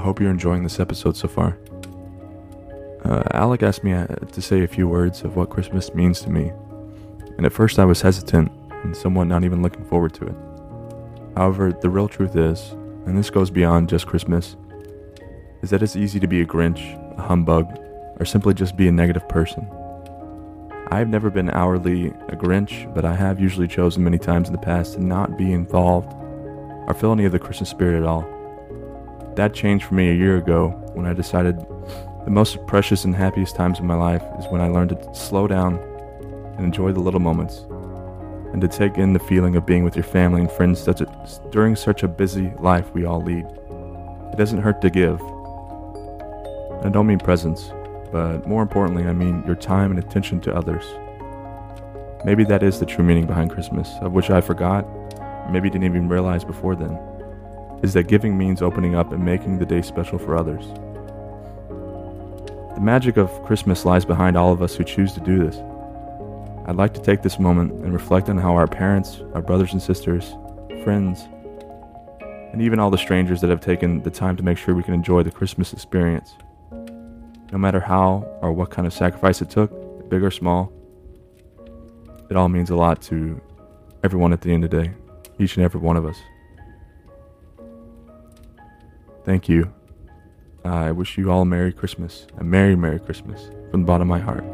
hope you're enjoying this episode so far. Uh, Alec asked me uh, to say a few words of what Christmas means to me, and at first I was hesitant and somewhat not even looking forward to it. However, the real truth is, and this goes beyond just Christmas, is that it's easy to be a Grinch, a humbug, or simply just be a negative person. I have never been outwardly a Grinch, but I have usually chosen many times in the past to not be involved or feel any of the Christmas spirit at all. That changed for me a year ago when I decided the most precious and happiest times of my life is when I learned to slow down and enjoy the little moments, and to take in the feeling of being with your family and friends such a, during such a busy life we all lead. It doesn't hurt to give. I don't mean presents, but more importantly, I mean your time and attention to others. Maybe that is the true meaning behind Christmas, of which I forgot, maybe didn't even realize before then, is that giving means opening up and making the day special for others. The magic of Christmas lies behind all of us who choose to do this. I'd like to take this moment and reflect on how our parents, our brothers and sisters, friends, and even all the strangers that have taken the time to make sure we can enjoy the Christmas experience. No matter how or what kind of sacrifice it took, big or small, it all means a lot to everyone at the end of the day, each and every one of us. Thank you I wish you all a Merry Christmas, a Merry, Merry Christmas from the bottom of my heart.